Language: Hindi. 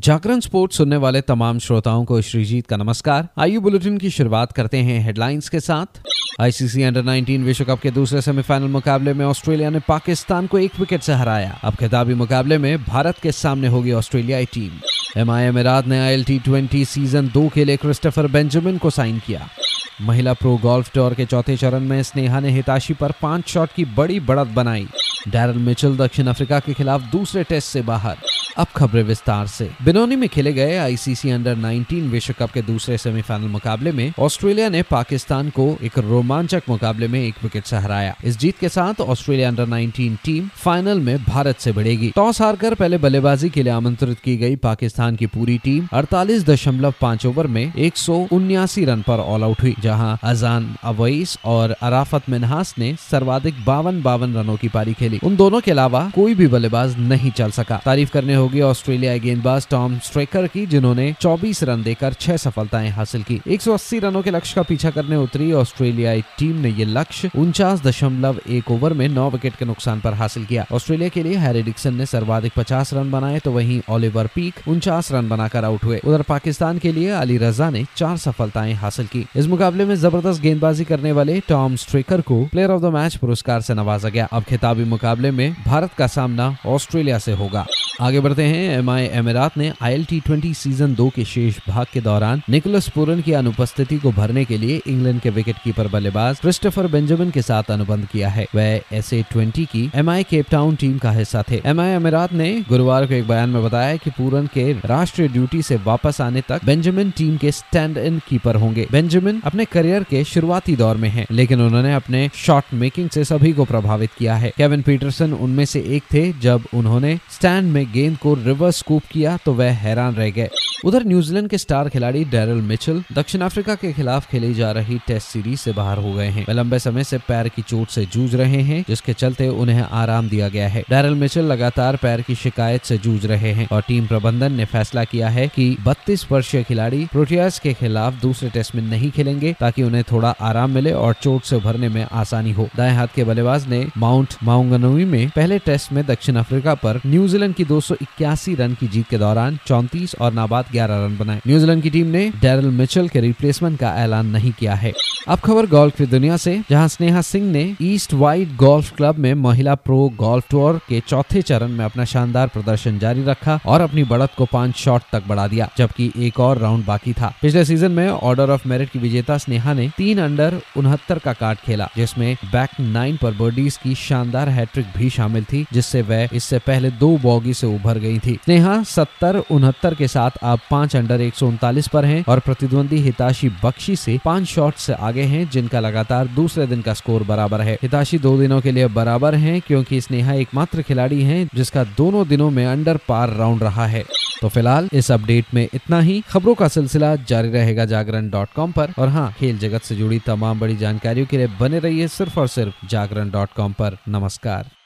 जागरण स्पोर्ट्स सुनने वाले तमाम श्रोताओं को श्रीजीत का नमस्कार। आइए बुलेटिन की शुरुआत करते हैं हेडलाइंस के साथ। आईसीसी अंडर 19 विश्व कप के दूसरे सेमीफाइनल मुकाबले में ऑस्ट्रेलिया ने पाकिस्तान को एक विकेट से हराया। अब खिताबी मुकाबले में भारत के सामने होगी ऑस्ट्रेलियाई टीम। एम आई एमिरात ने आई एल सीज़न दो के लिए क्रिस्टोफर बेंजामिन को साइन किया। महिला प्रो गोल्फ टूर के चौथे चरण में स्नेहा ने हिताशी पर पाँच शॉट की बड़ी बढ़त बनाई। डैरल मिचल दक्षिण अफ्रीका के खिलाफ दूसरे टेस्ट से बाहर। अब खबरें विस्तार से। बिनोनी में खेले गए आईसीसी अंडर 19 विश्व कप के दूसरे सेमीफाइनल मुकाबले में ऑस्ट्रेलिया ने पाकिस्तान को एक रोमांचक मुकाबले में एक विकेट से हराया। इस जीत के साथ ऑस्ट्रेलिया अंडर 19 टीम फाइनल में भारत से भिड़ेगी टॉस हारकर पहले बल्लेबाजी के लिए आमंत्रित की गई पाकिस्तान की पूरी टीम अड़तालीस ओवर में एक रन पर ऑल आउट हुई, जहाँ अजान अवैस और अराफत मिनहास ने सर्वाधिक बावन बावन रनों की पारी खेली। उन दोनों के अलावा कोई भी बल्लेबाज नहीं चल सका। तारीफ़ करने होगी ऑस्ट्रेलिया गेंदबाज टॉम स्ट्रेकर की, जिन्होंने 24 रन देकर छह सफलताएँ हासिल की। 180 रनों के लक्ष्य का पीछा करने उतरी ऑस्ट्रेलियाई टीम ने ये लक्ष्य उनचास दशमलव एक ओवर में नौ विकेट के नुकसान पर हासिल किया। ऑस्ट्रेलिया के लिए हैरी डिक्सन ने सर्वाधिक पचास रन बनाए तो वही ओलिवर पीक उनचास रन बनाकर आउट हुए। उधर पाकिस्तान के लिए अली रजा ने चार सफलताएँ हासिल की। इस मुकाबले में ज़बरदस्त गेंदबाजी करने वाले टॉम स्ट्रेकर को प्लेयर ऑफ़ द मैच पुरस्कार से नवाजा गया। अब खिताबी मुकाबले में भारत का सामना ऑस्ट्रेलिया से होगा। आगे बढ़ते हैं। एम आई एमिरात ने आई ट्वेंटी सीज़न दो के शेष भाग के दौरान निकोलस पुरन की अनुपस्थिति को भरने के लिए इंग्लैंड के विकेट कीपर बल्लेबाज क्रिस्टोफर बेंजामिन के साथ अनुबंध किया है। वह एस ट्वेंटी की M I Cape Town team का हिस्सा थे। एम आई एमिरात ने गुरुवार को एक बयान में बताया कि पूरन के राष्ट्रीय ड्यूटी से वापस आने तक बेंजामिन टीम के स्टैंड इन कीपर होंगे। बेंजामिन अपने करियर के शुरुआती दौर में हैं, लेकिन उन्होंने अपने शॉट मेकिंग से सभी को प्रभावित किया है। केविन पीटरसन उनमें से एक थे जब उन्होंने स्टैंड में गेंद को रिवर्स स्कूप किया तो वह हैरान रह गए। उधर न्यूजीलैंड के स्टार खिलाड़ी डेरल मिचल दक्षिण अफ्रीका के खिलाफ खेली जा रही टेस्ट सीरीज़ से बाहर हो गए हैं। वे लंबे समय से पैर की चोट से जूझ रहे हैं, जिसके चलते उन्हें आराम दिया गया है। डेरल मिचल लगातार पैर की शिकायत से जूझ रहे हैं और टीम प्रबंधन ने फैसला किया है कि 32 वर्षीय खिलाड़ी प्रोटियास के खिलाफ दूसरे टेस्ट में नहीं खेलेंगे, ताकि उन्हें थोड़ा आराम मिले और चोट से उभरने में आसानी हो। दाएँ हाथ के बल्लेबाज ने माउंट माउंगनोई में पहले टेस्ट में दक्षिण अफ्रीका पर न्यूजीलैंड की दो रन की जीत के दौरान चौंतीस और नाबाद ग्यारह रन बनाए। न्यूजीलैंड की टीम ने डेरल मिचल के रिप्लेसमेंट का ऐलान नहीं किया है। अब खबर गोल्फ की दुनिया से, जहाँ स्नेहा सिंह ने ईस्ट वाइड गोल्फ क्लब में महिला प्रो गोल्फ टूर के चौथे चरण में अपना शानदार प्रदर्शन जारी रखा और अपनी बढ़त को पाँच शॉट तक बढ़ा दिया, जबकि एक और राउंड बाकी था। पिछले सीज़न में ऑर्डर ऑफ़ मेरिट की विजेता स्नेहा ने तीन अंडर उनहत्तर का कार्ड खेला, जिसमें बैक नाइन पर बर्डीज की शानदार हैट्रिक भी शामिल थी, जिससे वह इससे पहले दो बॉगी से उभर गई थी। स्नेहा सत्तर उनहत्तर के साथ अब पाँच अंडर एक पर हैं और प्रतिद्वंदी हिताशी बख्शी से पाँच शॉट से आगे हैं, जिनका लगातार दूसरे दिन का स्कोर बराबर है। हिताशी दो दिनों के लिए बराबर हैं, क्योंकि स्नेहा एकमात्र खिलाड़ी हैं, जिसका दोनों दिनों में अंडर पार राउंड रहा है। तो फ़िलहाल इस अपडेट में इतना ही। खबरों का सिलसिला जारी रहेगा जागरण डॉट कॉम पर। और हाँ खेल जगत से जुड़ी तमाम बड़ी जानकारियों के लिए बने रहिए सिर्फ़ और सिर्फ़ जागरण डॉट कॉम पर। नमस्कार।